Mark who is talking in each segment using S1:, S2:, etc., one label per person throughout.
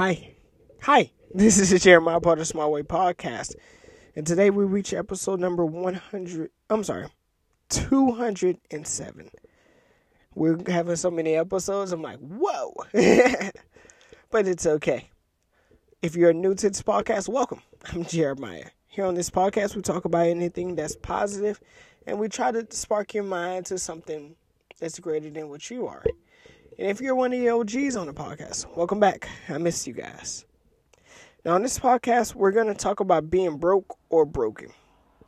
S1: Hi. Hi. This is Jeremiah Potter Smart Way Podcast. And today we reach episode number 100. I'm sorry, 207. We're having so many episodes. I'm like, whoa. but it's okay. If you're new to this podcast, welcome. I'm Jeremiah. Here on this podcast, we talk about anything that's positive and we try to spark your mind to something that's greater than what you are. And if you're one of the OGs on the podcast, welcome back. I missed you guys. Now, on this podcast, we're going to talk about being broke or broken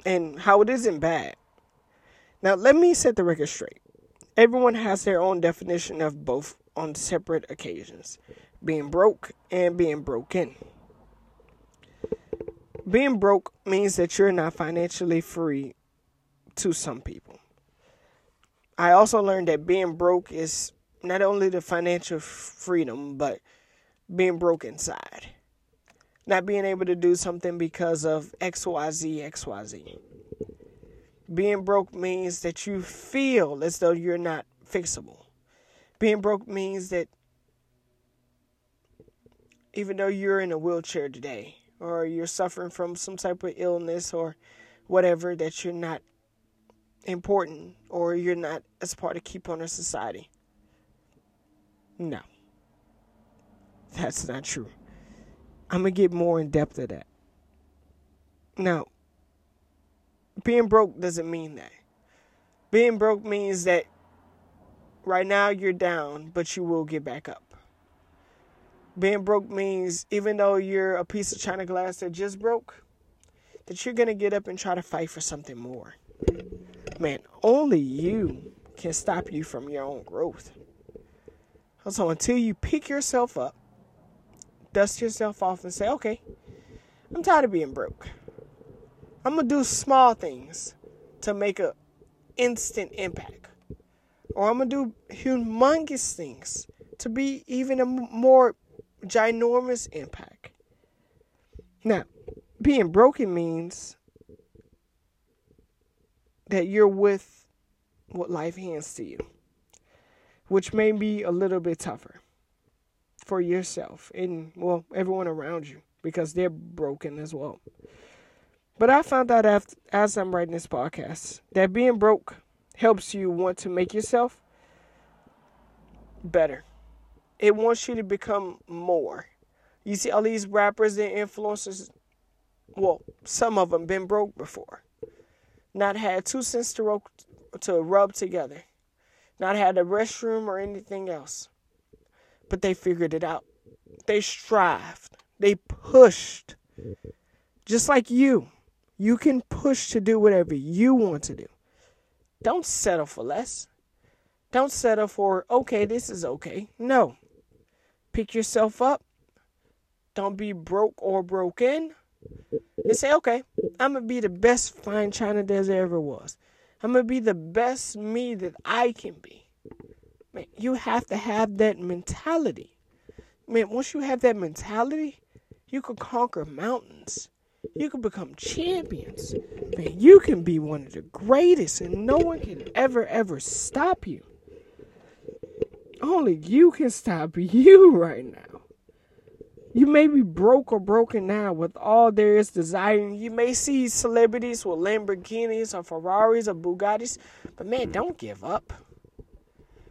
S1: and how it isn't bad. Now, let me set the record straight. Everyone has their own definition of both on separate occasions being broke and being broken. Being broke means that you're not financially free to some people. I also learned that being broke is not only the financial freedom, but being broke inside not being able to do something because of XYZ, XYZ. Being broke means that you feel as though you're not fixable. Being broke means that even though you're in a wheelchair today, or you're suffering from some type of illness or whatever, that you're not important or you're not as part of keep on our society. No. That's not true. I'm going to get more in depth of that. Now, being broke doesn't mean that. Being broke means that right now you're down, but you will get back up. Being broke means even though you're a piece of china glass that just broke, that you're going to get up and try to fight for something more. Man, only you can stop you from your own growth. So until you pick yourself up, dust yourself off and say, okay, I'm tired of being broke. I'm gonna do small things to make a instant impact, or I'm gonna do humongous things to be even a more ginormous impact. Now, being broken means that you're with what life hands to you, which may be a little bit tougher for yourself and, well, everyone around you because they're broken as well. But I found out after, as I'm writing this podcast that being broke helps you want to make yourself better. It wants you to become more. You see all these rappers and influencers, well, some of them been broke before. Not had two cents to, ro- to rub together. Not had a restroom or anything else but they figured it out. They strived, they pushed. Just like you, you can push to do whatever you want to do. Don't settle for less. Don't settle for, okay, this is okay. No. Pick yourself up. Don't be broke or broken. And say, okay, I'm going to be the best fine china there ever was. I'm going to be the best me that I can be. Man, you have to have that mentality. Man, once you have that mentality, you can conquer mountains. You can become champions. Man, you can be one of the greatest, and no one can ever, ever stop you. Only you can stop you right now. You may be broke or broken now with all there is desire. You may see celebrities with Lamborghinis or Ferraris or Bugattis, but man, hmm. don't give up.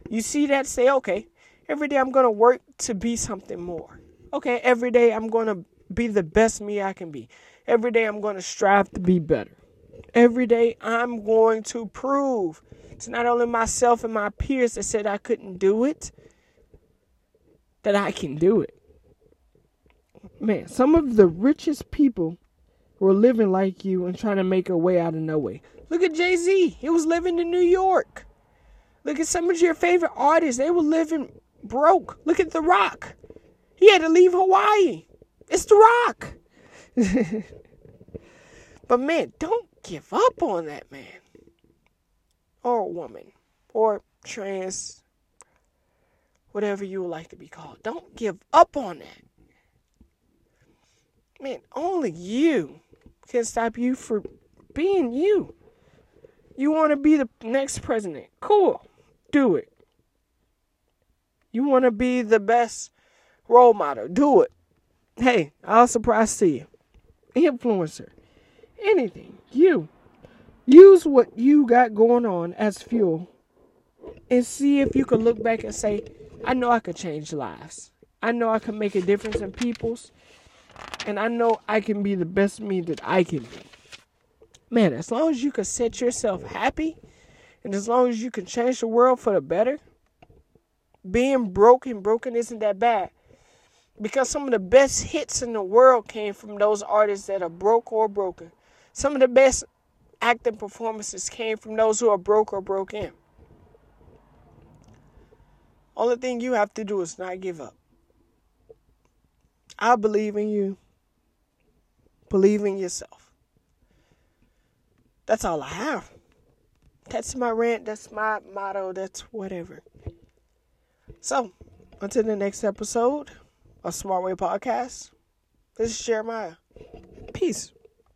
S1: You see that? Say, okay, every day I'm going to work to be something more. Okay, every day I'm going to be the best me I can be. Every day I'm going to strive to be better. Every day I'm going to prove to not only myself and my peers that said I couldn't do it, that I can do it. Man, some of the richest people were living like you and trying to make a way out of no way. Look at Jay Z. He was living in New York. Look at some of your favorite artists. They were living broke. Look at The Rock. He had to leave Hawaii. It's The Rock. but man, don't give up on that man. Or woman. Or trans. Whatever you would like to be called. Don't give up on that. Man, only you can stop you from being you. You want to be the next president. Cool do it. You want to be the best role model, do it. hey, I'll surprise to you. Influencer. Anything. You. Use what you got going on as fuel and see if you can look back and say, I know I could change lives. I know I can make a difference in people's. And I know I can be the best me that I can be. Man, as long as you can set yourself happy and as long as you can change the world for the better, being broken, broken isn't that bad. Because some of the best hits in the world came from those artists that are broke or broken. Some of the best acting performances came from those who are broke or broken. Only thing you have to do is not give up. I believe in you. Believe in yourself. That's all I have. That's my rant. That's my motto. That's whatever. So, until the next episode of Smart Way Podcast, this is Jeremiah. Peace.